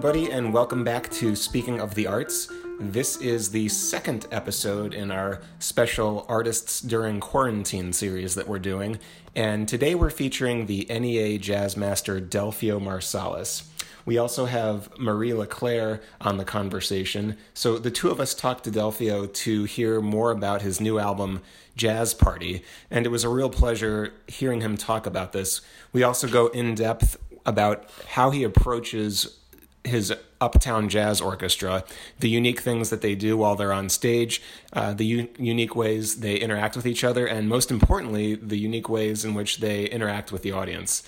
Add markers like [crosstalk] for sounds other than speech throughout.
everybody, and welcome back to Speaking of the Arts. This is the second episode in our special Artists During Quarantine series that we're doing, and today we're featuring the NEA jazz master Delfeayo Marsalis. We also have Marie LeClaire on the conversation. So the two of us talked to Delfeayo to hear more about his new album, Jazz Party, and it was a real pleasure hearing him talk about this. We also go in depth about how he approaches his Uptown Jazz Orchestra, the unique things that they do while they're on stage, uh, the u- unique ways they interact with each other, and most importantly, the unique ways in which they interact with the audience.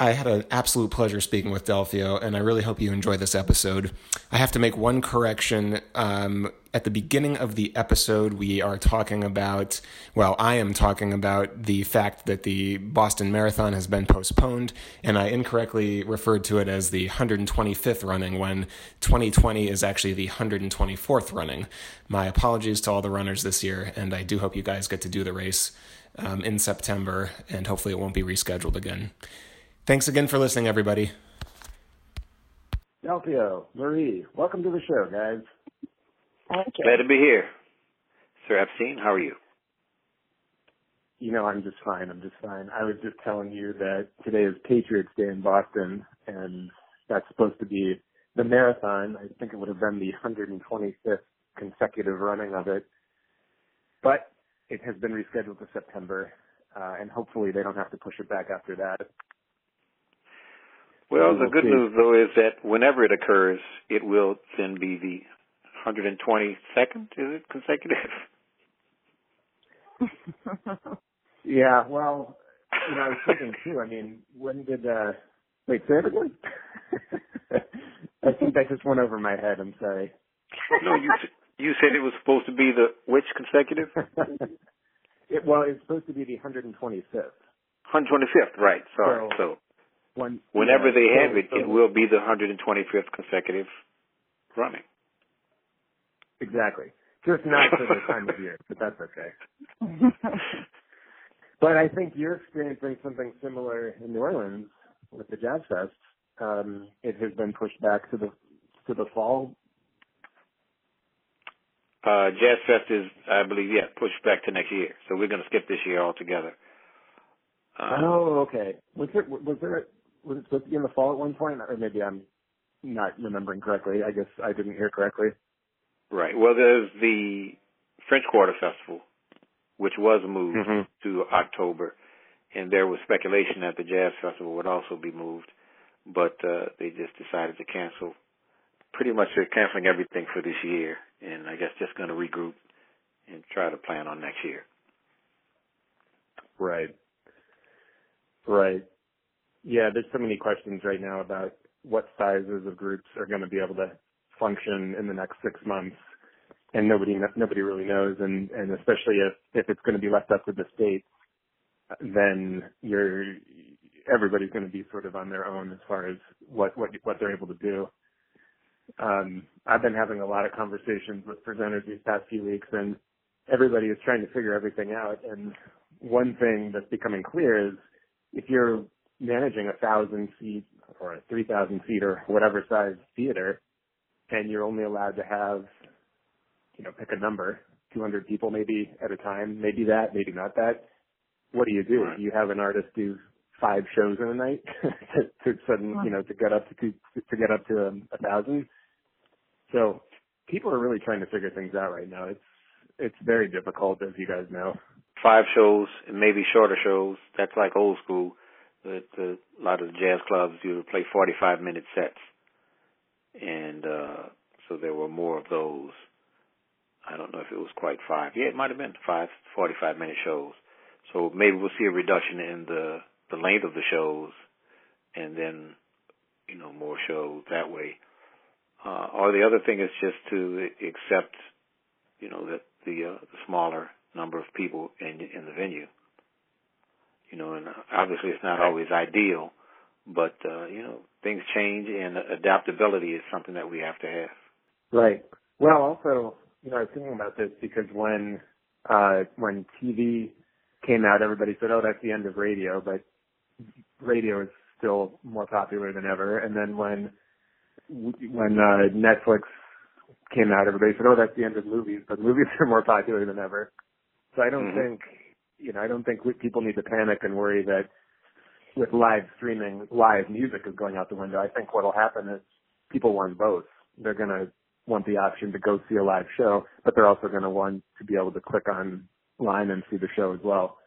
I had an absolute pleasure speaking with Delfeayo, and I really hope you enjoy this episode. I have to make one correction. Um, at the beginning of the episode, we are talking about, well, I am talking about the fact that the Boston Marathon has been postponed, and I incorrectly referred to it as the 125th running when 2020 is actually the 124th running. My apologies to all the runners this year, and I do hope you guys get to do the race um, in September, and hopefully it won't be rescheduled again. Thanks again for listening, everybody. Delfeayo, Marie, welcome to the show, guys. Thank you. Glad to be here. Sir Epstein, how are you? You know, I'm just fine. I'm just fine. I was just telling you that today is Patriots Day in Boston, and that's supposed to be the marathon. I think it would have been the 125th consecutive running of it, but it has been rescheduled to September, uh, and hopefully they don't have to push it back after that. Well, the good news though is that whenever it occurs, it will then be the 122nd, is it consecutive? [laughs] Yeah, well, you know, I was thinking too. I mean, when did uh wait say it again? [laughs] I think that just went over my head. I'm sorry. no, you you said it was supposed to be the which consecutive? [laughs] it, well, it's supposed to be the 125th. 125th, right? Sorry. So, So When, whenever yeah, they so- have it, so- it will be the 125th consecutive running. exactly. Just not for the time of year, but that's okay. [laughs] But I think you're experiencing something similar in New Orleans with the Jazz Fest. Um, it has been pushed back to the to the fall. Uh, Jazz Fest is, I believe, yeah, pushed back to next year. So we're going to skip this year altogether. Um, oh, okay. Was there was there was it supposed to be in the fall at one point, or maybe I'm not remembering correctly. I guess I didn't hear correctly. Right. Well, there's the French Quarter Festival, which was moved Mhm. to October, and there was speculation that the Jazz Festival would also be moved, but uh, they just decided to cancel. Pretty much they're canceling everything for this year, and I guess just going to regroup and try to plan on next year. Right. Right. Yeah, there's so many questions right now about what sizes of groups are going to be able to function in the next six months, and nobody nobody really knows, and and especially if if it's going to be left up to the states, then you're everybody's going to be sort of on their own as far as what what what they're able to do. Um, I've been having a lot of conversations with presenters these past few weeks, and everybody is trying to figure everything out. And one thing that's becoming clear is if you're managing a thousand seat or a three thousand seat or whatever size theater, and you're only allowed to have, you know, pick a number, 200 people maybe at a time, maybe that, maybe not that. What do you do? Right. Do you have an artist do five shows in a night [laughs] to, to sudden, you know, to get up to two, to get up to um, a thousand? So people are really trying to figure things out right now. It's it's very difficult, as you guys know. Five shows and maybe shorter shows. That's like old school. The, the, a lot of the jazz clubs you play 45 minute sets, and uh, so there were more of those. I don't know if it was quite five. Yeah, it might have been five 45 minute shows. So maybe we'll see a reduction in the the length of the shows, and then you know more shows that way. Uh, or the other thing is just to accept, you know, that the, uh, the smaller number of people in in the venue. You know, and obviously it's not always ideal, but uh, you know things change, and adaptability is something that we have to have. Right. Well, also, you know, I was thinking about this because when uh when TV came out, everybody said, "Oh, that's the end of radio," but radio is still more popular than ever. And then when when uh, Netflix came out, everybody said, "Oh, that's the end of movies," but movies [laughs] are more popular than ever. So I don't Mm-hmm. think, you know, I don't think people need to panic and worry that with live streaming, live music is going out the window. I think what'll happen is people want both. They're going to want the option to go see a live show, but they're also going to want to be able to click online and see the show as well.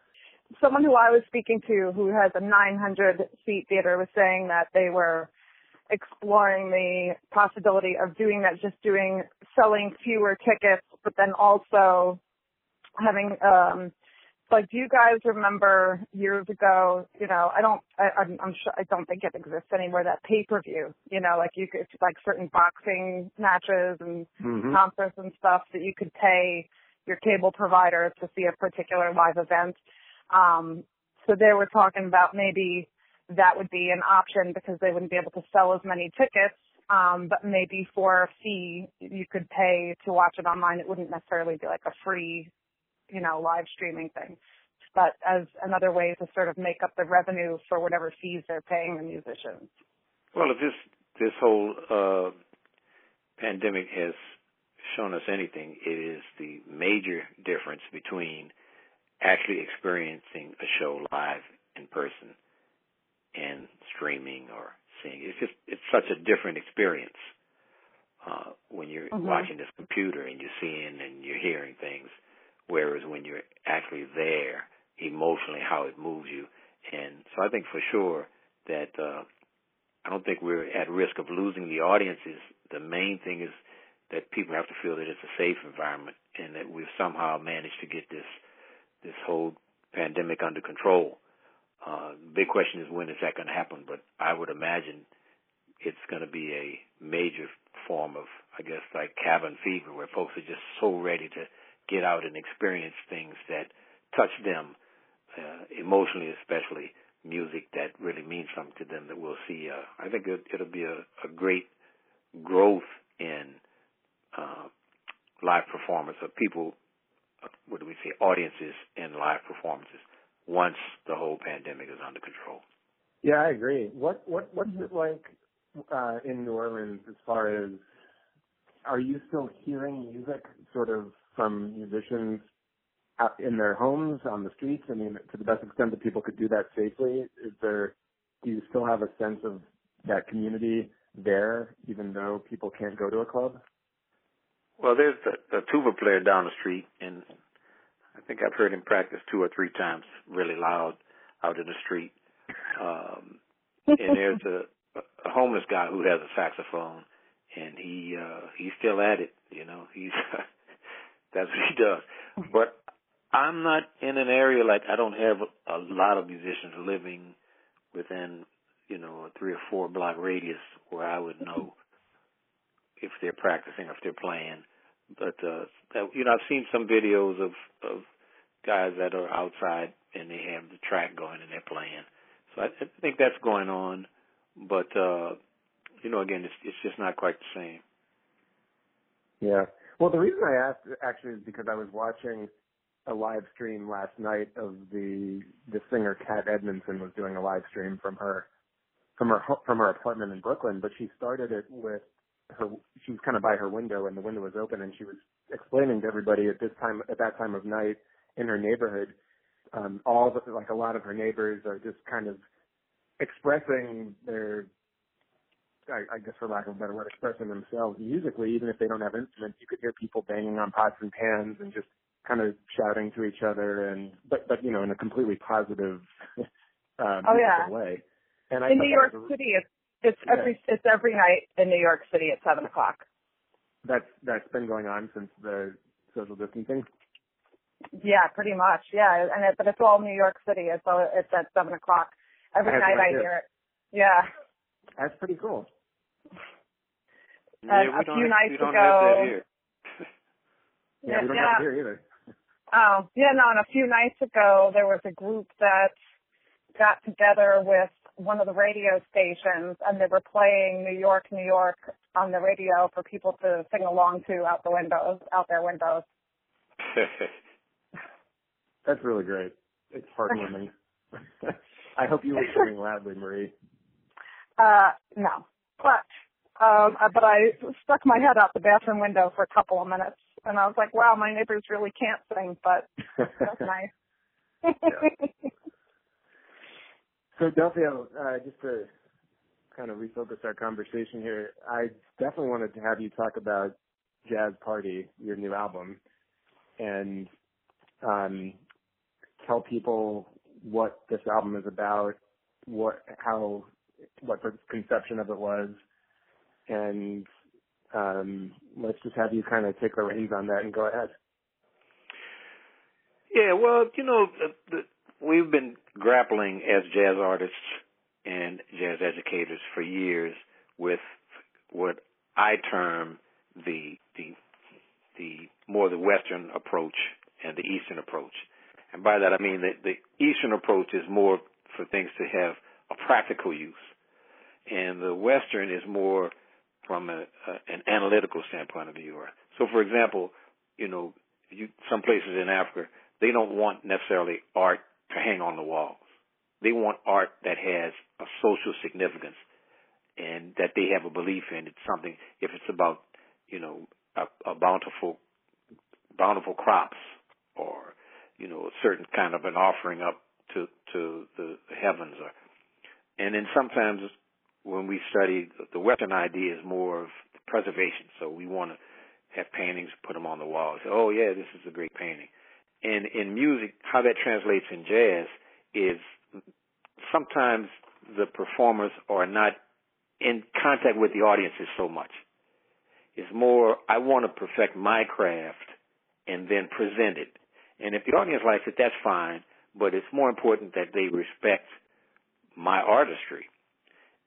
someone who I was speaking to who has a 900 seat theater was saying that they were exploring the possibility of doing that, just doing selling fewer tickets, but then also having um like do you guys remember years ago you know i don't i i'm, I'm sure i don't think it exists anymore that pay per view you know like you could like certain boxing matches and Mm-hmm. concerts and stuff that you could pay your cable provider to see a particular live event um so they were talking about maybe that would be an option because they wouldn't be able to sell as many tickets um but maybe for a fee you could pay to watch it online it wouldn't necessarily be like a free you know, live streaming thing, but as another way to sort of make up the revenue for whatever fees they're paying the musicians. Well, if this this whole uh, pandemic has shown us anything, it is the major difference between actually experiencing a show live in person and streaming or seeing. It's just it's such a different experience uh, when you're Mhm. watching this computer and you're seeing and you're hearing things, whereas when you're actually there emotionally, how it moves you. And so I think for sure that uh, I don't think we're at risk of losing the audiences. The main thing is that people have to feel that it's a safe environment and that we've somehow managed to get this this whole pandemic under control. Uh, big question is when is that going to happen? But I would imagine it's going to be a major form of, I guess, like cabin fever, where folks are just so ready to get out and experience things that touch them uh, emotionally, especially music that really means something to them. That we'll see. Uh, I think it, it'll be a, a great growth in uh, live performance of people. uh, What do we say? Audiences in live performances once the whole pandemic is under control. Yeah, I agree. What what what's it like uh, in New Orleans as far as are you still hearing music sort of from musicians out in their homes on the streets? I mean, to the best extent that people could do that safely, is there do you still have a sense of that community there, even though people can't go to a club? Well, there's the, tuba player down the street, and I think I've heard him practice two or three times, really loud, out in the street. Um, and there's a, a homeless guy who has a saxophone, and he uh, he's still at it. You know, he's [laughs] that's what he does. But I'm not in an area like I don't have a, lot of musicians living within you know a three or four block radius where I would know if they're practicing, or if they're playing. But uh, you know, I've seen some videos of of guys that are outside and they have the track going and they're playing. So I, I think that's going on, but uh, you know, again, it's it's just not quite the same. Yeah. Well, the reason I asked actually is because I was watching a live stream last night of the the singer Kat Edmondson was doing a live stream from her from her from her apartment in Brooklyn, but she started it with her she was kind of by her window and the window was open and she was explaining to everybody at this time at that time of night in her neighborhood um all the like a lot of her neighbors are just kind of expressing their I, I guess for lack of a better word, expressing themselves musically, even if they don't have instruments, you could hear people banging on pots and pans and just kind of shouting to each other and but but you know in a completely positive [laughs] uh, Oh, yeah. way. And I in New York a- City, it's it's Yeah. every it's every night in New York City at seven o'clock. that's that's been going on since the social distancing. Yeah, pretty much. Yeah, and it, but it's all New York City. It's all, it's at seven o'clock every night. I hear it. Yeah. That's pretty cool. And yeah, a few nights ago- have. [laughs] Yeah, we don't have it here either. Oh, yeah, no, and a few nights ago there was a group that got together with one of the radio stations and they were playing New York, New York on the radio for people to sing along to out the windows, out their windows. [laughs] That's really great. It's heartwarming. [laughs] I hope you were singing loudly, Marie. Uh, no. But Um, but I stuck my head out the bathroom window for a couple of minutes, and I was like, "Wow, my neighbors really can't sing, but that's [laughs] nice." [laughs] so Delfeayo, uh, just to kind of refocus our conversation here, I definitely wanted to have you talk about Jazz Party, your new album, and um, tell people what this album is about, what how what the conception of it was, and um, let's just have you kind of take the reins on that and go ahead. Yeah, well, you know, the, the, we've been grappling as jazz artists and jazz educators for years with what I term the the the more the Western approach and the Eastern approach. And by that I mean that the Eastern approach is more for things to have a practical use, and the Western is more from a, a, an analytical standpoint of view. So, for example, you know, you, some places in Africa they don't want necessarily art to hang on the walls. They want art that has a social significance and that they have a belief in. It's something if it's about you know a, a bountiful bountiful crops or you know a certain kind of an offering up to to the heavens or and then sometimes when we study the Western idea is more of preservation. So we want to have paintings, put them on the wall. Say, oh yeah, this is a great painting. And in music, how that translates in jazz is sometimes the performers are not in contact with the audiences so much. It's more, I want to perfect my craft and then present it. And if the audience likes it, that's fine. But it's more important that they respect my artistry.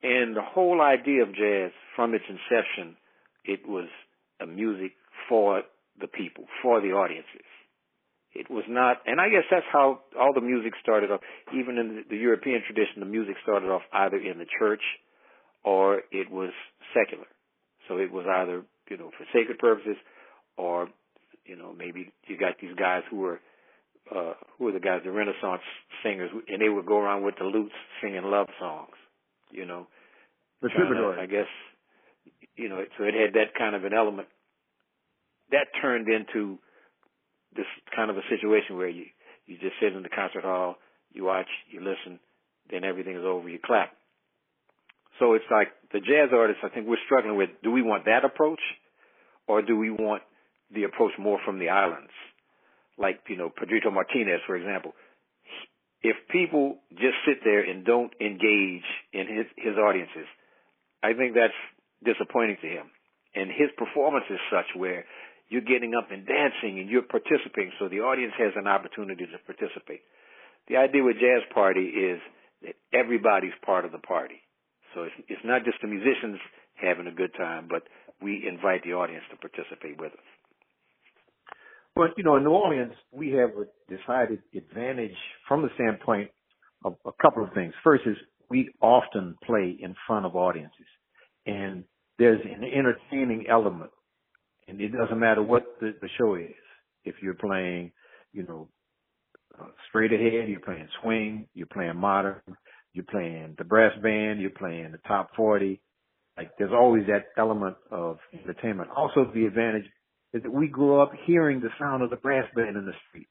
And the whole idea of jazz from its inception, it was a music for the people, for the audiences. It was not, and I guess that's how all the music started off. Even in the European tradition, the music started off either in the church or it was secular. So it was either, you know, for sacred purposes or, you know, maybe you got these guys who were, uh, who were the guys, the Renaissance singers, and they would go around with the lutes singing love songs, you know. The troubadour. I guess, you know, so it had that kind of an element. That turned into this kind of a situation where you you just sit in the concert hall, you watch, you listen, then everything is over, you clap. So it's like the jazz artists. I think we're struggling with: do we want that approach, or do we want the approach more from the islands, like you know Pedrito Martinez, for example? If people just sit there and don't engage in his his audiences, I think that's disappointing to him. And his performance is such where you're getting up and dancing and you're participating, so the audience has an opportunity to participate. The idea with Jazz Party is that everybody's part of the party. So it's, it's not just the musicians having a good time, but we invite the audience to participate with us. Well, you know, in New Orleans, we have a decided advantage from the standpoint of a couple of things. First is we often play in front of audiences, and there's an entertaining element and it doesn't matter what the, the show is. If you're playing, you know, uh, straight ahead, you're playing swing, you're playing modern, you're playing the brass band, you're playing the top 40. Like there's always that element of entertainment. Also the advantage is that we grew up hearing the sound of the brass band in the streets.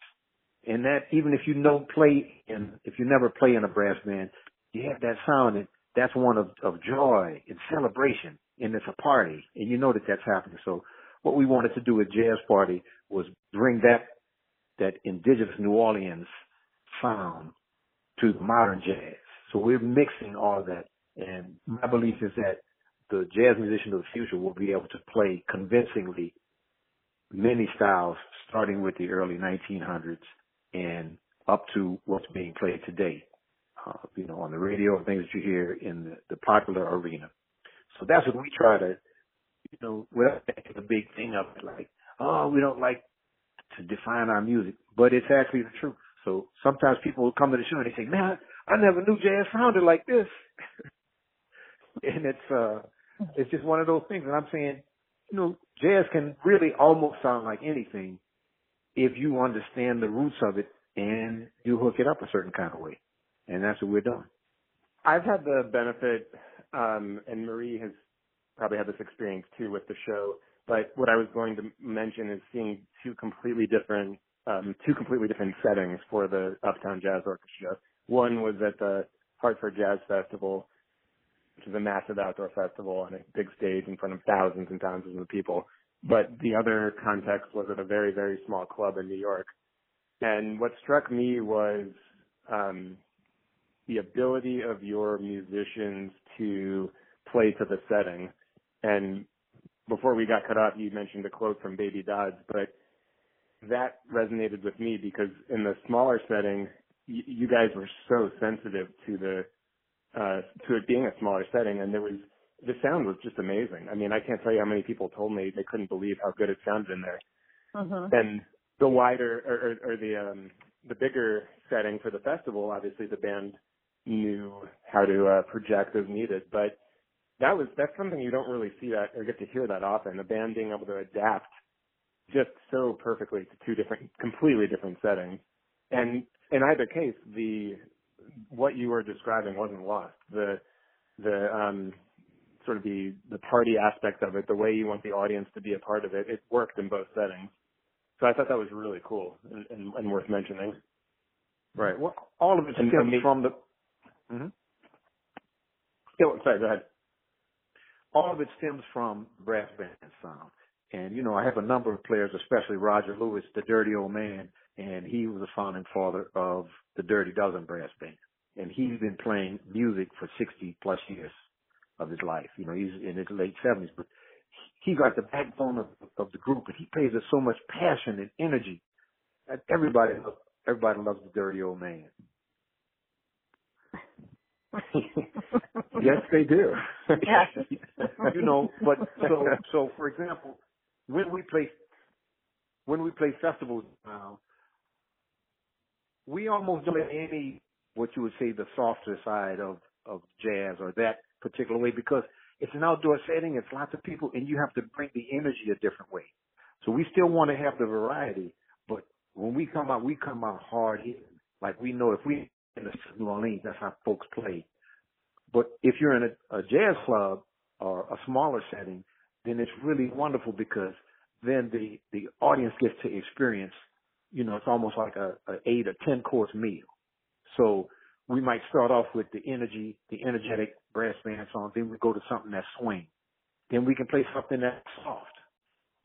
And that even if you don't play in, if you never play in a brass band, you have that sound and that's one of, of joy and celebration and it's a party and you know that that's happening. So what we wanted to do at Jazz Party was bring that that indigenous New Orleans sound to modern jazz. So we're mixing all that. And my belief is that the jazz musician of the future will be able to play convincingly many styles, starting with the early 1900s and up to what's being played today. Uh, you know, on the radio and things that you hear in the, the popular arena. So that's what we try to you know, without making a big thing of it, like, oh, we don't like to define our music, but it's actually the truth. So sometimes people will come to the show and they say, man, I never knew jazz sounded like this. [laughs] and it's, uh, it's just one of those things. And I'm saying, you know, jazz can really almost sound like anything if you understand the roots of it and you hook it up a certain kind of way. And that's what we're doing. I've had the benefit, um, and Marie has probably had this experience too with the show. But what I was going to mention is seeing two completely different, um, two completely different settings for the Uptown Jazz Orchestra. One was at the Hartford Jazz Festival, which is a massive outdoor festival on a big stage in front of thousands and thousands of people. But the other context was at a very, very small club in New York. And what struck me was um, the ability of your musicians to play to the setting. And before we got cut off, you mentioned a quote from Baby Dodds, but that resonated with me because in the smaller setting, y- you guys were so sensitive to the uh, to it being a smaller setting, and there was the sound was just amazing. I mean, I can't tell you how many people told me they couldn't believe how good it sounded in there. Mhm. And the wider or, or, or the um, the bigger setting for the festival, obviously the band knew how to uh, project as needed, but that was that's something you don't really see that or get to hear that often. The band being able to adapt just so perfectly to two different, completely different settings, and in either case, the what you were describing wasn't lost. The the um, sort of the the party aspect of it, the way you want the audience to be a part of it, it worked in both settings. So I thought that was really cool and, and, and worth mentioning. Right. Well, all of it And- stems and from the. Mhm. Yeah, sorry, go ahead. all of it stems from brass band sound. And you know, I have a number of players, especially Roger Lewis, the Dirty Old Man, and he was the founding father of the Dirty Dozen brass band. And he's been playing music for 60 plus years of his life. You know, he's in his late 70s, but he's like the backbone of, of the group, and he plays with so much passion and energy. Everybody, everybody loves the Dirty Old Man. Yes, they do. [laughs] Yes. you know, but so [laughs] so for example, when we play when we play festivals now, we almost don't have any what you would say the softer side of of jazz or that particular way because it's an outdoor setting, it's lots of people, and you have to bring the energy a different way. So we still want to have the variety, but when we come out, we come out hard hitting. Like we know if we in the New Orleans, that's how folks play. But if you're in a, a jazz club or a smaller setting, then it's really wonderful because then the the audience gets to experience, you know, it's almost like a, a eight or ten course meal. So we might start off with the energy, the energetic brass band song, then we go to something that's swing. Then we can play something that's soft,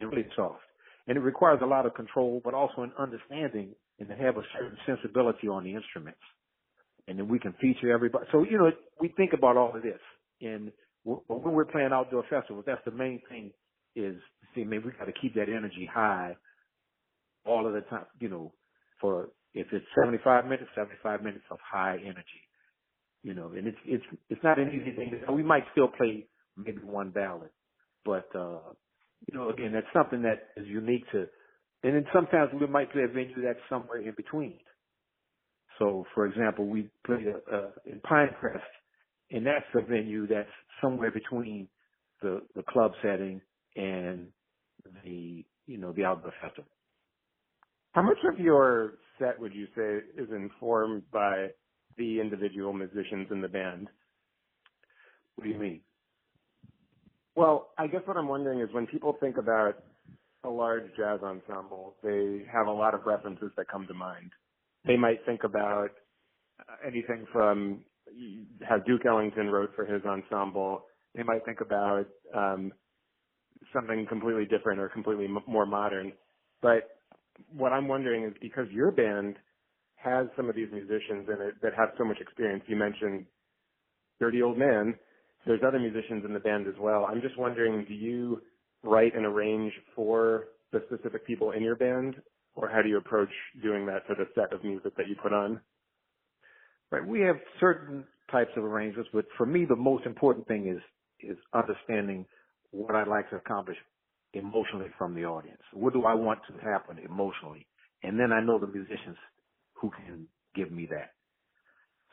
and really soft. And it requires a lot of control, but also an understanding and to have a certain sensibility on the instruments and then we can feature everybody. So you know, we think about all of this, and when we're playing outdoor festivals, that's the main thing. Is see, man, we got to keep that energy high all of the time. You know, for if it's 75 minutes, 75 minutes of high energy. You know, and it's it's it's not an easy thing. We might still play maybe one ballad, but uh, you know, again, that's something that is unique to. And then sometimes we might play a venue that's somewhere in between. So, for example, we played uh, in Pinecrest, and that's a venue that's somewhere between the the club setting and the you know the outdoor festival. How much of your set would you say is informed by the individual musicians in the band? What do you mean? Well, I guess what I'm wondering is when people think about a large jazz ensemble, they have a lot of references that come to mind. They might think about uh, anything from how Duke Ellington wrote for his ensemble. They might think about um, something completely different or completely m- more modern. But what I'm wondering is because your band has some of these musicians in it that have so much experience. You mentioned Dirty Old Man. There's other musicians in the band as well. I'm just wondering, do you write and arrange for the specific people in your band, or how do you approach doing that for the set of music that you put on? Right. We have certain types of arrangements, but for me, the most important thing is is understanding what I'd like to accomplish emotionally from the audience. What do I want to happen emotionally? And then I know the musicians who can give me that.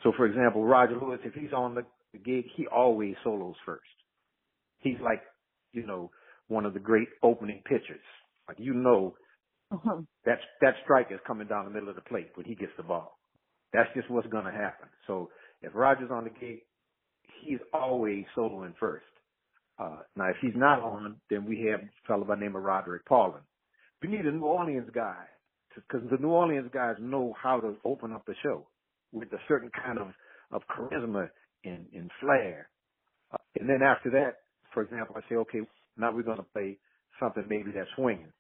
So for example, Roger Lewis, if he's on the, the gig, he always solos first. He's like, you know, one of the great opening pitchers. Like you know Mhm. that that strike is coming down the middle of the plate when he gets the ball. That's just what's gonna happen. So if Roger's on the gig, he's always soloing first. Uh, now, if he's not on, then we have a fellow by the name of Roderick Paulin. We need a New Orleans guy because the New Orleans guys know how to open up the show with a certain kind of, of charisma and, and flair. Uh, and then after that, for example, I say, okay, now we're going to play something maybe that's swinging.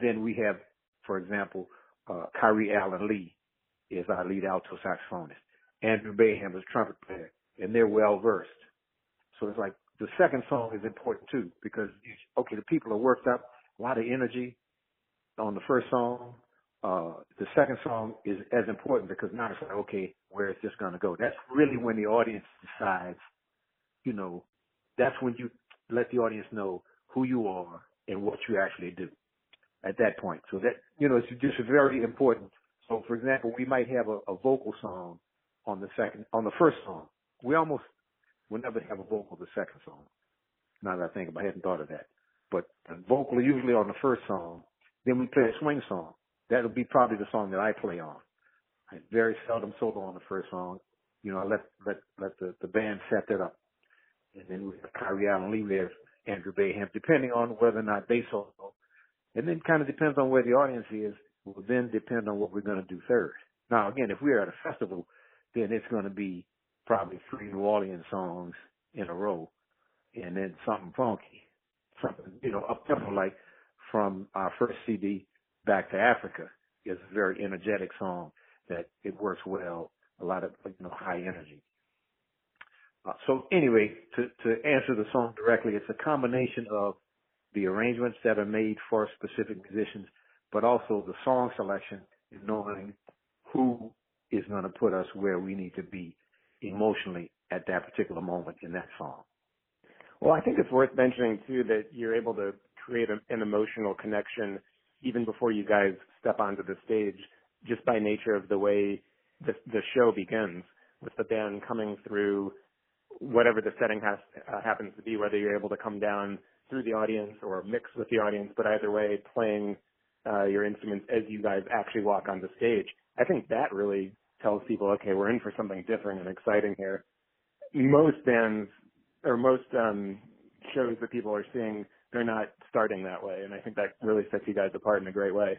Then we have, for example, uh, Khari Allen Lee is our lead alto saxophonist. Andrew Baham is trumpet player, and they're well versed. So it's like the second song is important too because okay, the people are worked up, a lot of energy on the first song. Uh, the second song is as important because now it's like, okay, where is this going to go? That's really when the audience decides, you know, that's when you let the audience know who you are and what you actually do at that point. So that, you know, it's just very important. So for example, we might have a, a vocal song on the second, on the first song. We almost will never have a vocal the second song. Now that I think about it, I hadn't thought of that. But the vocal usually on the first song. Then we play a swing song. That'll be probably the song that I play on. I very seldom solo on the first song. You know, I let let let the, the band set that up. And then we have Khari Allen Lee, have Andrew Baham, depending on whether or not they solo. And then kind of depends on where the audience is, will then depend on what we're going to do third. Now again, if we're at a festival, then it's going to be probably three New Orleans songs in a row, and then something funky, something you know up tempo like from our first CD, Back to Africa, is a very energetic song that it works well. A lot of you know high energy. Uh, so anyway, to to answer the song directly, it's a combination of the arrangements that are made for specific musicians, but also the song selection and knowing who is going to put us where we need to be emotionally at that particular moment in that song. Well, I think it's worth mentioning too that you're able to create a, an emotional connection even before you guys step onto the stage, just by nature of the way the, the show begins with the band coming through whatever the setting has uh, happens to be, whether you're able to come down through the audience or mix with the audience, but either way, playing uh, your instruments as you guys actually walk on the stage. I think that really tells people, okay, we're in for something different and exciting here. Most bands or most um, shows that people are seeing, they're not starting that way, and I think that really sets you guys apart in a great way.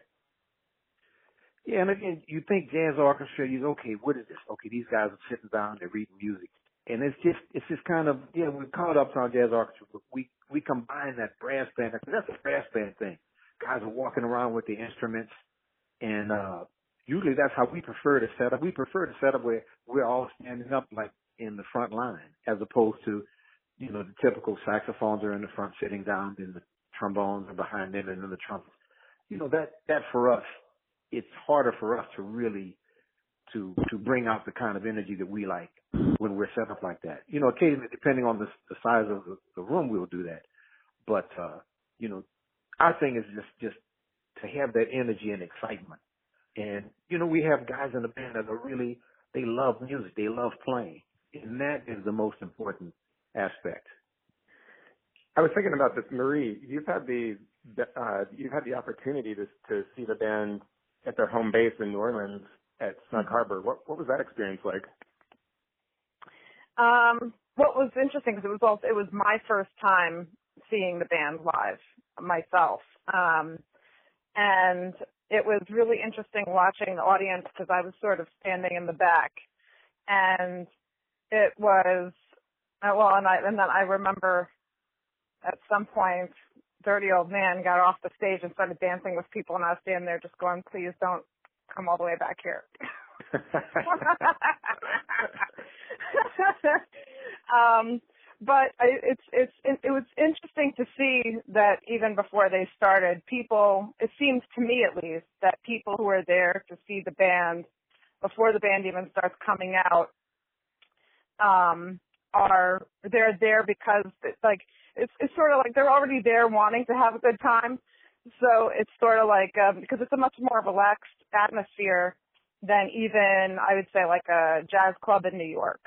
Yeah, and again, you think jazz orchestra, you okay, what is this? Okay, these guys are sitting down, they're reading music. And it's just, it's just kind of, yeah, we're caught up on jazz orchestra, but we, we combine that brass band, that's a brass band thing. Guys are walking around with the instruments and, uh, usually that's how we prefer to set up. We prefer to set up where we're all standing up like in the front line as opposed to, you know, the typical saxophones are in the front sitting down and the trombones are behind them and then the trumpets. You know, that, that for us, it's harder for us to really, to, to bring out the kind of energy that we like when we're set up like that. You know, occasionally depending on the, the size of the, the room, we'll do that. But, uh, you know, our thing is just, just to have that energy and excitement and, you know, we have guys in the band that are really, they love music. They love playing. And that is the most important aspect. I was thinking about this, Marie. You've had the uh, you've had the opportunity to to see the band at their home base in New Orleans at Snug mm-hmm. Harbor. What what was that experience like? Um, what was interesting because it was also it was my first time seeing the band live myself, um, and it was really interesting watching the audience because I was sort of standing in the back, and it was uh, well, and I and then I remember at some point, dirty old man got off the stage and started dancing with people, and I was standing there just going, "Please don't come all the way back here." [laughs] [laughs] um, but I, it's it's it, it was interesting to see that even before they started, people. It seems to me, at least, that people who are there to see the band before the band even starts coming out um are they're there because it's like it's it's sort of like they're already there wanting to have a good time so it's sort of like um because it's a much more relaxed atmosphere than even i would say like a jazz club in new york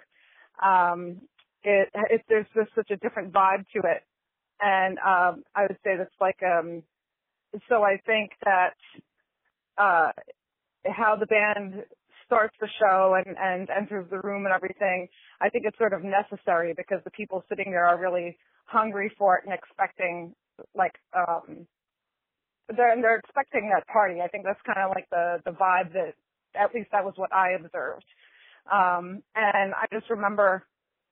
um it, it there's just such a different vibe to it, and um, I would say that's like um. So I think that uh, how the band starts the show and, and enters the room and everything, I think it's sort of necessary because the people sitting there are really hungry for it and expecting like um they're they're expecting that party. I think that's kind of like the the vibe that at least that was what I observed. Um and I just remember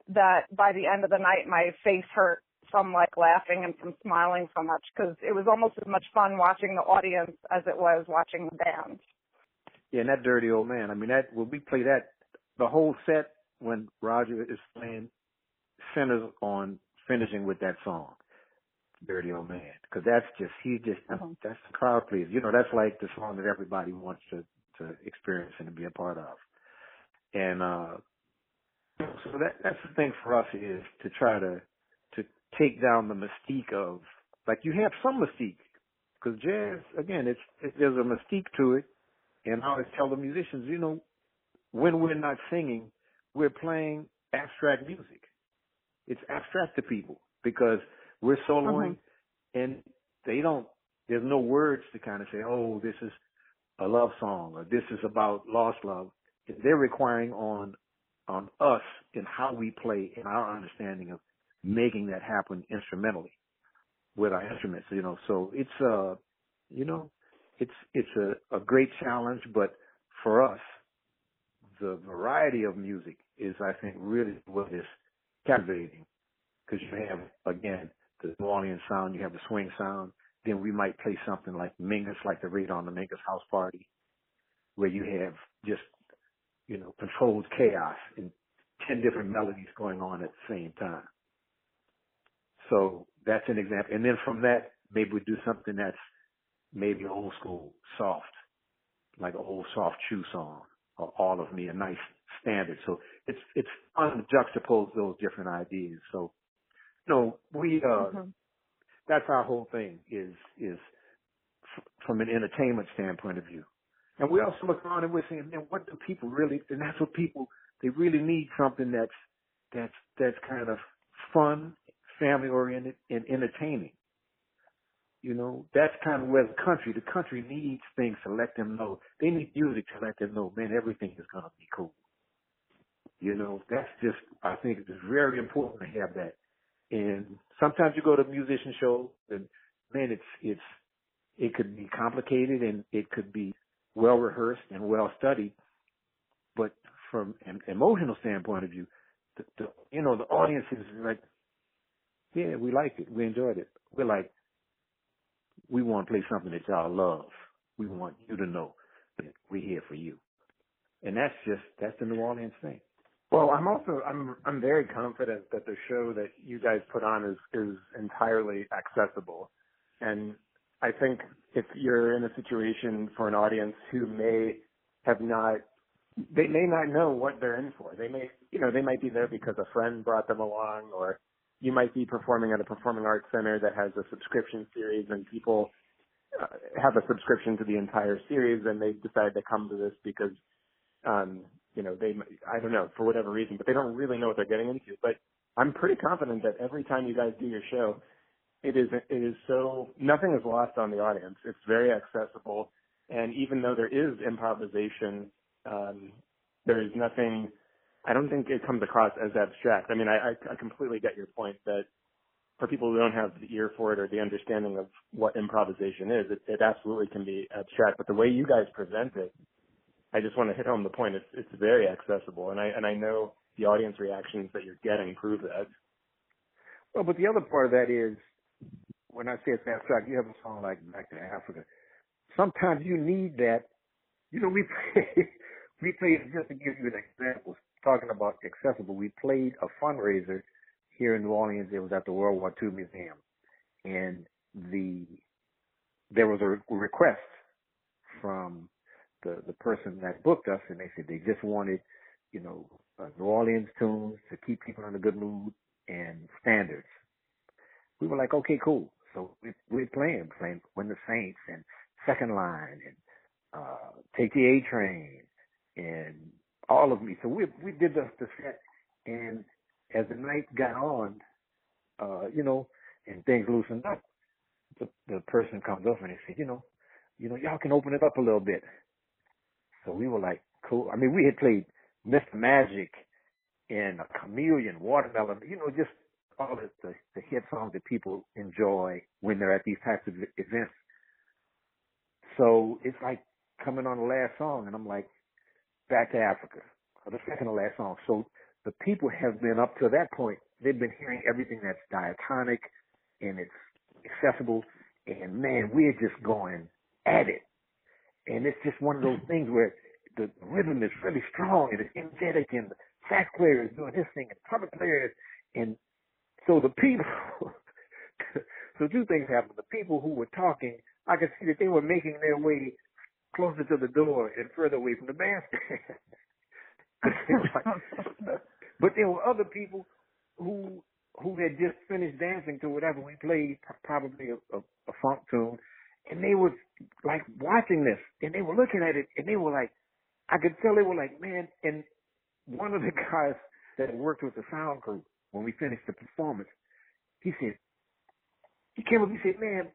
that by the end of the night my face hurt from like laughing and from smiling so much because it was almost as much fun watching the audience as it was watching the band. Yeah, and that dirty old man. I mean, that when we play that, the whole set when Roger is playing centers on finishing with that song, "Dirty Old Man," because that's just he just mm-hmm. that's the crowd pleaser. You know, that's like the song that everybody wants to to experience and to be a part of. And uh so that that's the thing for us is to try to to take down the mystique of like you have some mystique because jazz again it's it, there's a mystique to it and I always tell the musicians, you know, when we're not singing, we're playing abstract music. It's abstract to people because we're soloing mm-hmm. and they don't, there's no words to kind of say, oh, this is a love song or this is about lost love. They're requiring on, on us in how we play and our understanding of making that happen instrumentally with our instruments, you know, so it's, uh, you know, it's it's a, a great challenge, but for us, the variety of music is, I think, really what is captivating because you have again the New Orleans sound, you have the swing sound. Then we might play something like Mingus, like the Raid on the Mingus House Party, where you have just you know controlled chaos and ten different melodies going on at the same time. So that's an example. And then from that, maybe we do something that's maybe old school, soft, like an old soft shoe song, or All of Me, a nice standard. So it's it's fun to juxtapose those different ideas. So, you know, we uh, mm-hmm. That's our whole thing is is f- from an entertainment standpoint of view. And we also look around and we're saying, man, what do people really? And that's what people they really need something that's that's that's kind of fun, family oriented, and entertaining. You know, that's kind of where the country, the country needs things to let them know. They need music to let them know, man, everything is going to be cool. You know, that's just, I think it's very important to have that. And sometimes you go to a musician shows and man, it's, it's, it could be complicated and it could be well rehearsed and well studied. But from an emotional standpoint of view, the, the, you know, the audience is like, yeah, we liked it. We enjoyed it. We're like, we want to play something that y'all love. We want you to know that we're here for you. And that's just, that's the New Orleans thing. Well, I'm also, I'm, I'm very confident that the show that you guys put on is, is entirely accessible. And I think if you're in a situation for an audience who may have not, they may not know what they're in for. They may, you know, they might be there because a friend brought them along or you might be performing at a performing arts center that has a subscription series and people uh, have a subscription to the entire series and they decide to come to this because um you know they I don't know for whatever reason but they don't really know what they're getting into but I'm pretty confident that every time you guys do your show it is it is so nothing is lost on the audience it's very accessible and even though there is improvisation um there is nothing I don't think it comes across as abstract. I mean, I, I, I completely get your point that for people who don't have the ear for it or the understanding of what improvisation is, it, it absolutely can be abstract. But the way you guys present it, I just want to hit home the point. It's it's very accessible, and I and I know the audience reactions that you're getting prove that. Well, but the other part of that is when I say it's abstract, you have a song like Back to Africa. Sometimes you need that. You know, we play, [laughs] we play just to give you an example talking about accessible, we played a fundraiser here in New Orleans. It was at the World War II Museum, and the there was a request from the the person that booked us, and they said they just wanted, you know, uh, New Orleans tunes to keep people in a good mood and standards. We were like, okay, cool. So we we playing, playing When the Saints and Second Line and uh Take the A Train and all of me. So we we did the, the set, and as the night got on, uh, you know, and things loosened up, the the person comes up and they said, you know, you know, y'all can open it up a little bit. So we were like, cool. I mean, we had played Mr. Magic and a Chameleon, Watermelon, you know, just all the, the, the hit songs that people enjoy when they're at these types of events. So it's like coming on the last song and I'm like, back to Africa, or the second to last song. So the people have been up to that point, they've been hearing everything that's diatonic and it's accessible and man, we're just going at it. And it's just one of those things where the rhythm is really strong and it's energetic and the sax player is doing his thing and trumpet player is, and so the people, [laughs] so two things happened. The people who were talking, I could see that they were making their way closer to the door and further away from the bandstand. [laughs] but there were other people who who had just finished dancing to whatever we played, probably a, a, a funk tune, and they were like watching this, and they were looking at it, and they were like, I could tell they were like, man. And one of the [laughs] guys that worked with the sound crew when we finished the performance, he said, he came up, he said, man,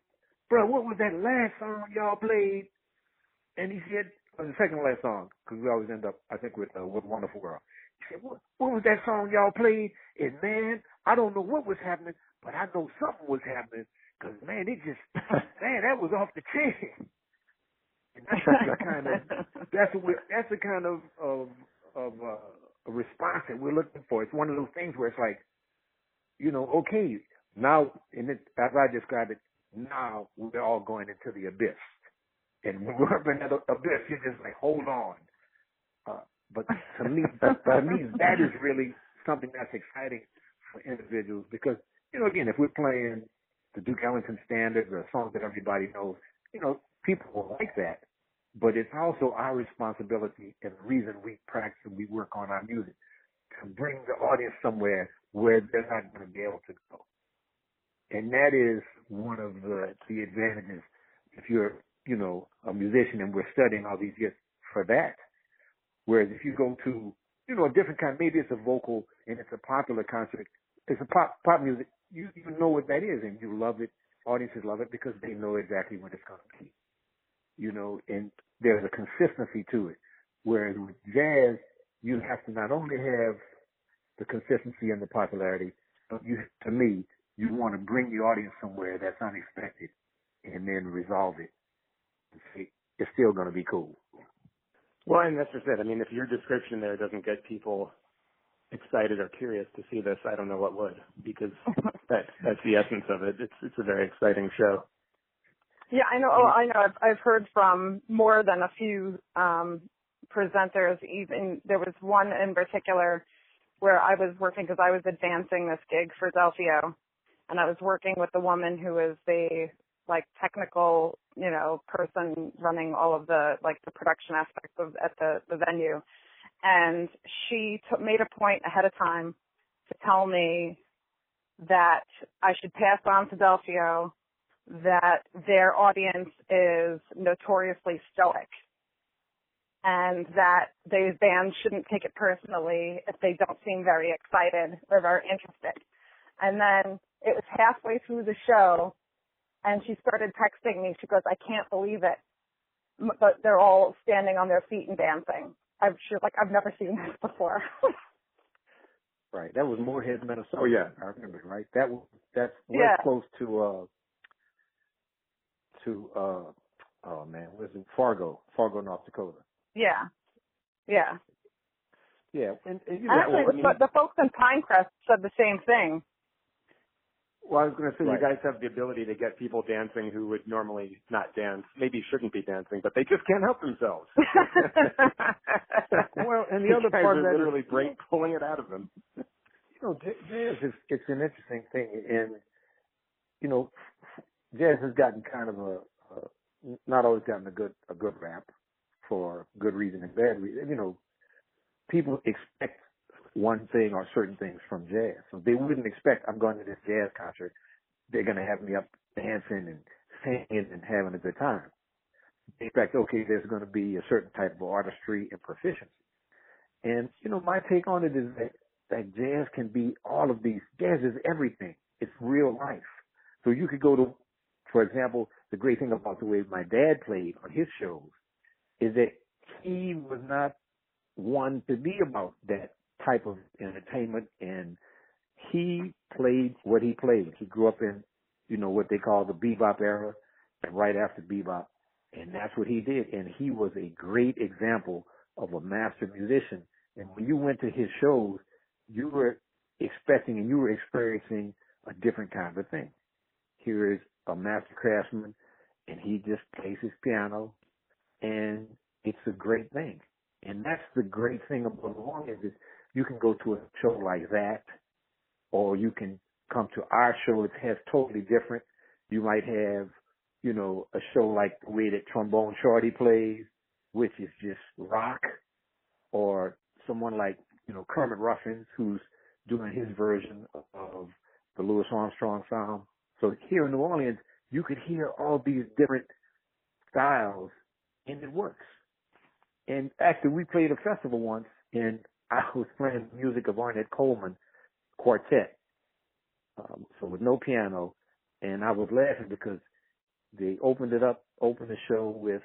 bro, what was that last song y'all played? And he said, or the second last song, because we always end up, I think, with uh, with Wonderful Girl. He said, what, what was that song y'all played? And man, I don't know what was happening, but I know something was happening. Cause man, it just, [laughs] man, that was off the chain. And that's the kind of, [laughs] that's what that's the kind of, of, of, uh, a response that we're looking for. It's one of those things where it's like, you know, okay, now, and it, as I described it, now we're all going into the abyss. And when we're up in that abyss, you're just like, hold on. Uh, but to me, to me, that is really something that's exciting for individuals because, you know, again, if we're playing the Duke Ellington standards or songs that everybody knows, you know, people will like that. But it's also our responsibility and the reason we practice and we work on our music to bring the audience somewhere where they're not going to be able to go. And that is one of the, the advantages if you're, you know, a musician and we're studying all these years for that. Whereas if you go to, you know, a different kind, maybe it's a vocal and it's a popular concert, it's a pop, pop music, you, you know what that is and you love it. Audiences love it because they know exactly what it's going to be. You know, and there's a consistency to it. Whereas with jazz, you have to not only have the consistency and the popularity, but you, to me, you want to bring the audience somewhere that's unexpected and then resolve it. It's still going to be cool. Well, and that's just it. I mean, if your description there doesn't get people excited or curious to see this, I don't know what would, because [laughs] that that's the essence of it. It's it's a very exciting show. Yeah, I know. Oh, I know. I've, I've heard from more than a few um, presenters. Even there was one in particular where I was working because I was advancing this gig for Delfeayo, and I was working with the woman who was the like technical, you know, person running all of the like the production aspects of at the the venue, and she t- made a point ahead of time to tell me that I should pass on to Delfeayo that their audience is notoriously stoic and that these bands shouldn't take it personally if they don't seem very excited or very interested. And then it was halfway through the show and she started texting me. She goes, I can't believe it. But they're all standing on their feet and dancing. I'm sure, like, I've never seen this before. [laughs] right. That was Moorhead, Minnesota. Oh yeah. I remember, right? That was, that's yeah. close to, uh, to, uh, oh man, was it Fargo, Fargo, North Dakota. Yeah. Yeah. Yeah. And, and you know, Actually, well, I mean, the, the folks in Pinecrest said the same thing. Well, I was going to say Right. you guys have the ability to get people dancing who would normally not dance, maybe shouldn't be dancing, but they just can't help themselves. [laughs] well, and the You other part are of that is, literally break, pulling it out of them. you know, j- jazz is it's an interesting thing, and you know, jazz has gotten kind of a, a not always gotten a good a good rap for good reason and bad reason. You know, people expect one thing or certain things from jazz, so they wouldn't expect I'm going to this jazz concert. They're going to have me up dancing and singing and having a good time. They expect okay, there's going to be a certain type of artistry and proficiency. And you know, my take on it is that that jazz can be all of these. Jazz is everything. It's real life. So you could go to, for example, the great thing about the way my dad played on his shows is that he was not one to be about that type of entertainment and he played what he played. He grew up in, you know, what they call the bebop era and right after bebop. And that's what he did. And he was a great example of a master musician. And when you went to his shows, you were expecting and you were experiencing a different kind of thing. Here is a master craftsman and he just plays his piano and it's a great thing. And that's the great thing about Orleans is you can go to a show like that or you can come to our show. It has totally different. You might have, you know, a show like the way that Trombone Shorty plays, which is just rock, or someone like, you know, Kermit Ruffins, who's doing his version of the Louis Armstrong sound. So here in New Orleans, you could hear all these different styles, and it works. And actually, we played a festival once, and I was playing music of Ornette Coleman quartet, um, so with no piano, and I was laughing because they opened it up, opened the show with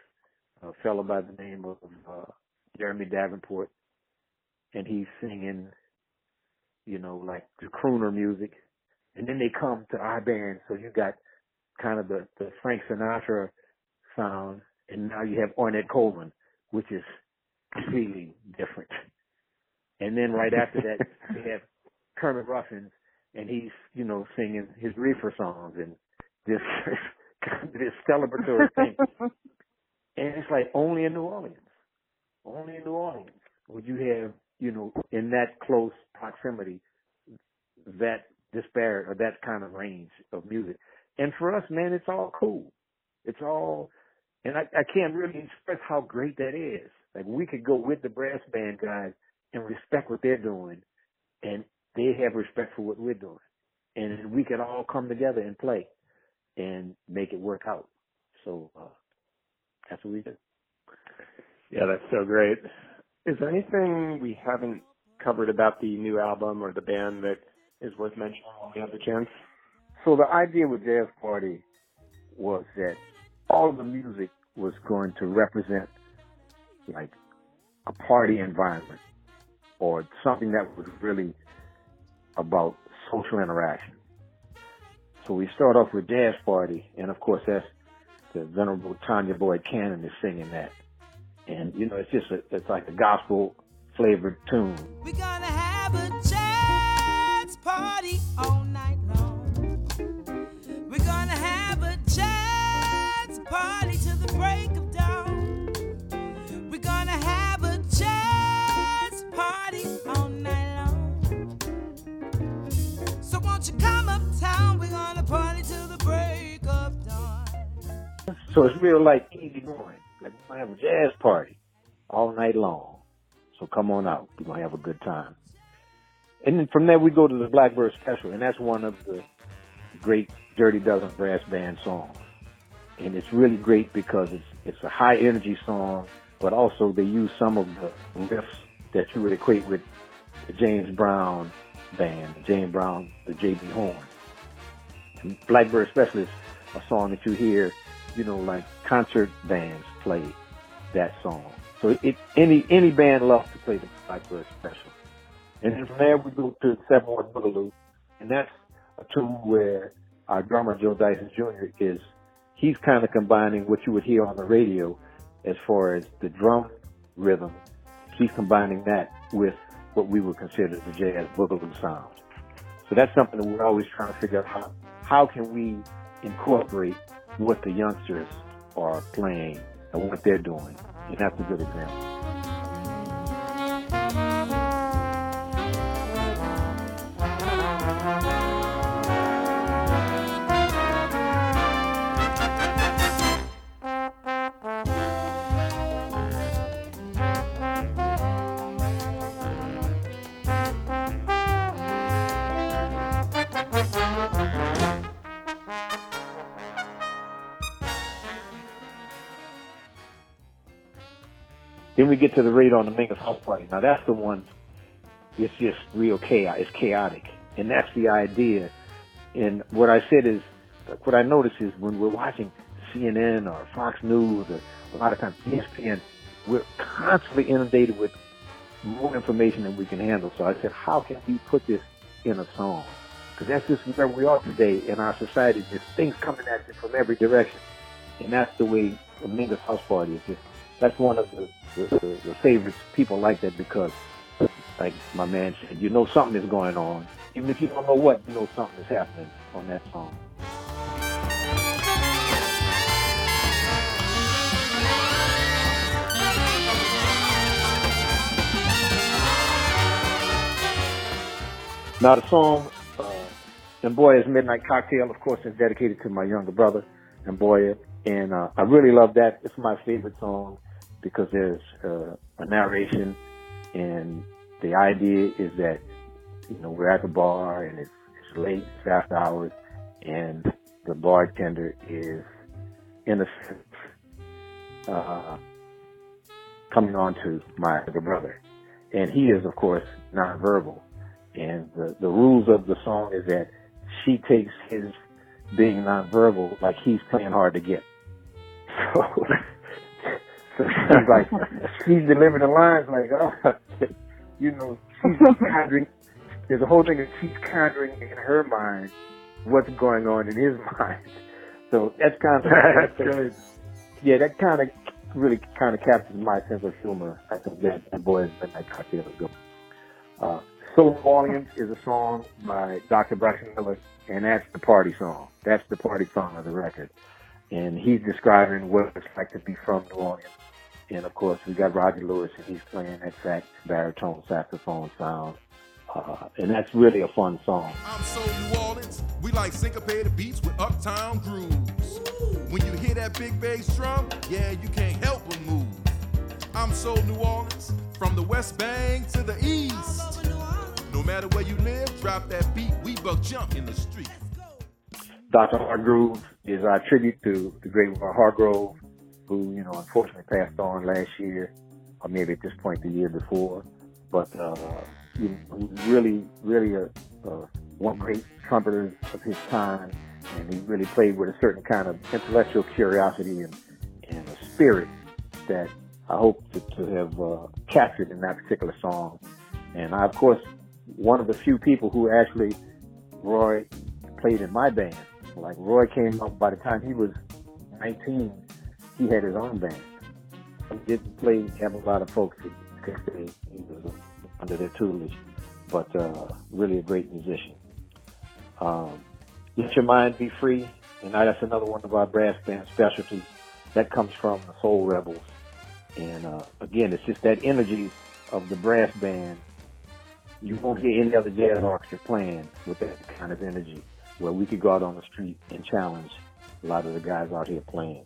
a fellow by the name of uh, Jeremy Davenport, and he's singing, you know, like the crooner music, and then they come to our band, so you got kind of the, the Frank Sinatra sound, and now you have Ornette Coleman, which is completely different. And then right after that, [laughs] they have Kermit Ruffins, and he's you know singing his reefer songs and this [laughs] this celebratory thing. And it's like only in New Orleans, only in New Orleans would you have you know in that close proximity that disparate or that kind of range of music. And for us, man, it's all cool. It's all, and I, I can't really express how great that is. Like we could go with the brass band guys and respect what they're doing, and they have respect for what we're doing. And we can all come together and play and make it work out. So, uh, that's what we do. Yeah, that's so great. Is there anything we haven't covered about the new album or the band that is worth mentioning when we have the chance? So the idea with Jazz Party was that all of the music was going to represent like a party environment or something that was really about social interaction. So we start off with Jazz Party, and of course that's the Venerable Tonya Boyd Cannon is singing that. And, you know, it's just a, it's like a gospel flavored tune. So it's real like easy going. Like we're gonna have a jazz party all night long. So come on out. We're gonna have a good time. And then from there we go to the Blackbird Special, and that's one of the great Dirty Dozen brass band songs. And it's really great because it's it's a high energy song, but also they use some of the riffs that you would equate with the James Brown band, James Brown, the J.B. Horn. Blackbird Special is a song that you hear, you know, like concert bands play that song. So it, any any band loves to play the Blackbird Special. And then from there we go to Seven Ward Boogaloo, and that's a tune where our drummer Joe Dyson Jr. is he's kind of combining what you would hear on the radio as far as the drum rhythm. He's combining that with what we would consider the jazz boogaloo sound. So that's something that we're always trying to figure out how how can we incorporate what the youngsters are playing and what they're doing. And that's a good example. Then we get to the raid on the Mingus House Party. Now that's the one. It's just real chaos. It's chaotic, and that's the idea. And what I said is, what I notice is when we're watching CNN or Fox News or a lot of times ESPN, we're constantly inundated with more information than we can handle. So I said, how can we put this in a song? Because that's just where we are today in our society. There's things coming at you from every direction. And that's the way the Mingus House Party is. Just, that's one of the, the, the, favorites. People like that because, like my man said, you know something is going on. Even if you don't know what, you know something is happening on that song. Now the song, uh, Mboya's Midnight Cocktail, of course, is dedicated to my younger brother, Mboya. And uh, I really love that. It's my favorite song because there's uh, a narration and the idea is that, you know, we're at the bar and it's, it's late, it's after hours, and the bartender is, in a sense, uh, coming on to my younger brother. And he is, of course, nonverbal. And the, the rules of the song is that she takes his being nonverbal like he's playing hard to get. [laughs] So, [laughs] so she's like, she's delivering the lines like, oh, [laughs] you know, she's [laughs] conjuring. There's a whole thing that she's conjuring in her mind what's going on in his mind. So that's kind of that's good. Yeah, that kind of really kind of captures my sense of humor. I think that that boy has been that cocktail is good. Uh, so New Orleans is a song by Dr. Braxton Miller, and that's the party song. That's the party song of the record. And he's describing what it's like to be from New Orleans. And of course, we got Roger Lewis, and he's playing that sax, baritone, saxophone sound. Uh, and that's really a fun song. I'm so New Orleans, we like syncopated beats with uptown grooves. When you hear that big bass drum, yeah, you can't help but move. I'm so New Orleans, from the West Bank to the East. No matter where you live, drop that beat, we buck jump in the street. Dr. Hargrove is our tribute to the great Hargrove, who, you know, unfortunately passed on last year, or maybe at this point the year before. But, uh, really, really a, a one great trumpeter of his time, and he really played with a certain kind of intellectual curiosity and, and a spirit that I hope to, to have uh, captured in that particular song. And I, of course, one of the few people who actually Roy played in my band. Like Roy came up by the time he was 19, he had his own band. He didn't play, have a lot of folks could he was under their tutelage, but uh, really a great musician. Um, Let Your Mind Be Free, and that's another one of our brass band specialties. That comes from the Soul Rebels. And uh, again, it's just that energy of the brass band you won't hear any other jazz orchestra playing with that kind of energy where we could go out on the street and challenge a lot of the guys out here playing.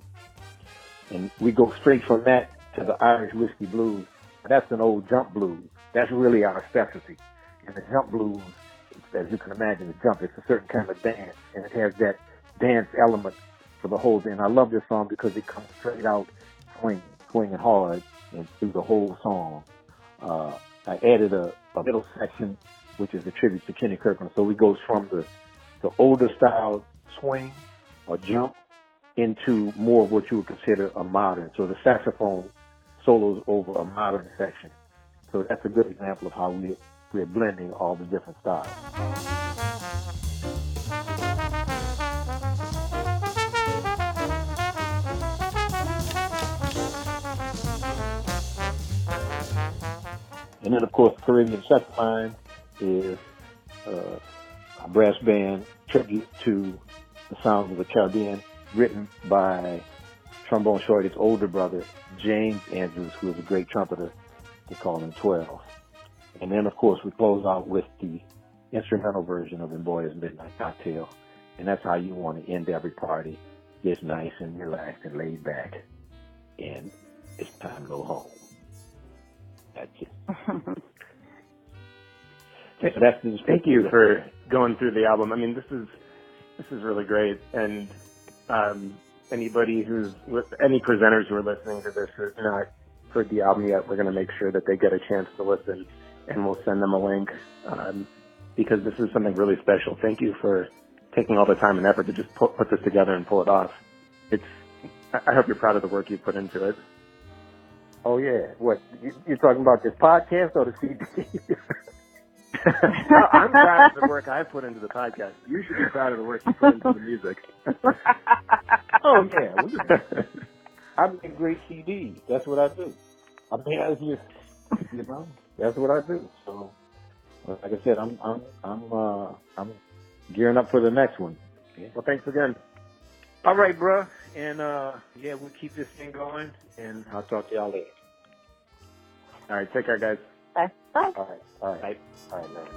And we go straight from that to the Irish whiskey blues. That's an old jump blues. That's really our specialty. And the jump blues, as you can imagine, the jump, it's a certain kind of dance, and it has that dance element for the whole thing. I love this song because it comes straight out swinging, swinging hard and through the whole song. Uh, I added a, a middle section, which is a tribute to Kenny Kirkland. So we goes from the, the older style swing or jump into more of what you would consider a modern. So the saxophone solos over a modern section. So that's a good example of how we, we're blending all the different styles. And then, of course, Caribbean Line is uh, a brass band tribute to the sounds of the Caribbean, written by Trombone Shorty's older brother, James Andrews, who is a great trumpeter. They call him 12. And then, of course, we close out with the instrumental version of Mboya's Midnight Cocktail. And that's how you want to end every party. Just nice and relaxed and laid back. And it's time to go home. That's it. [laughs] so that's Thank you for going through the album. I mean, this is this is really great, and um, anybody who's with any presenters who are listening to this who's not heard the album yet, we're going to make sure that they get a chance to listen, and we'll send them a link um, because this is something really special. Thank you for taking all the time and effort to just put, put this together and pull it off. It's I hope you're proud of the work you put into it. Oh yeah. What you, you're talking about this podcast or the CD? [laughs] No, I'm proud of the work I've put into the podcast. You should be proud of the work you put into the music. [laughs] oh yeah. [laughs] I make great CDs. That's what I do. I mean, I just, you know, that's what I do. So, like I said, I'm I'm I'm uh I'm gearing up for the next one. Yeah. Well, thanks again. All right, bro. And uh yeah, we'll keep this thing going, and I'll talk to y'all later. All right, take care, guys. Bye. Bye. All right. All right. Bye. All right, man.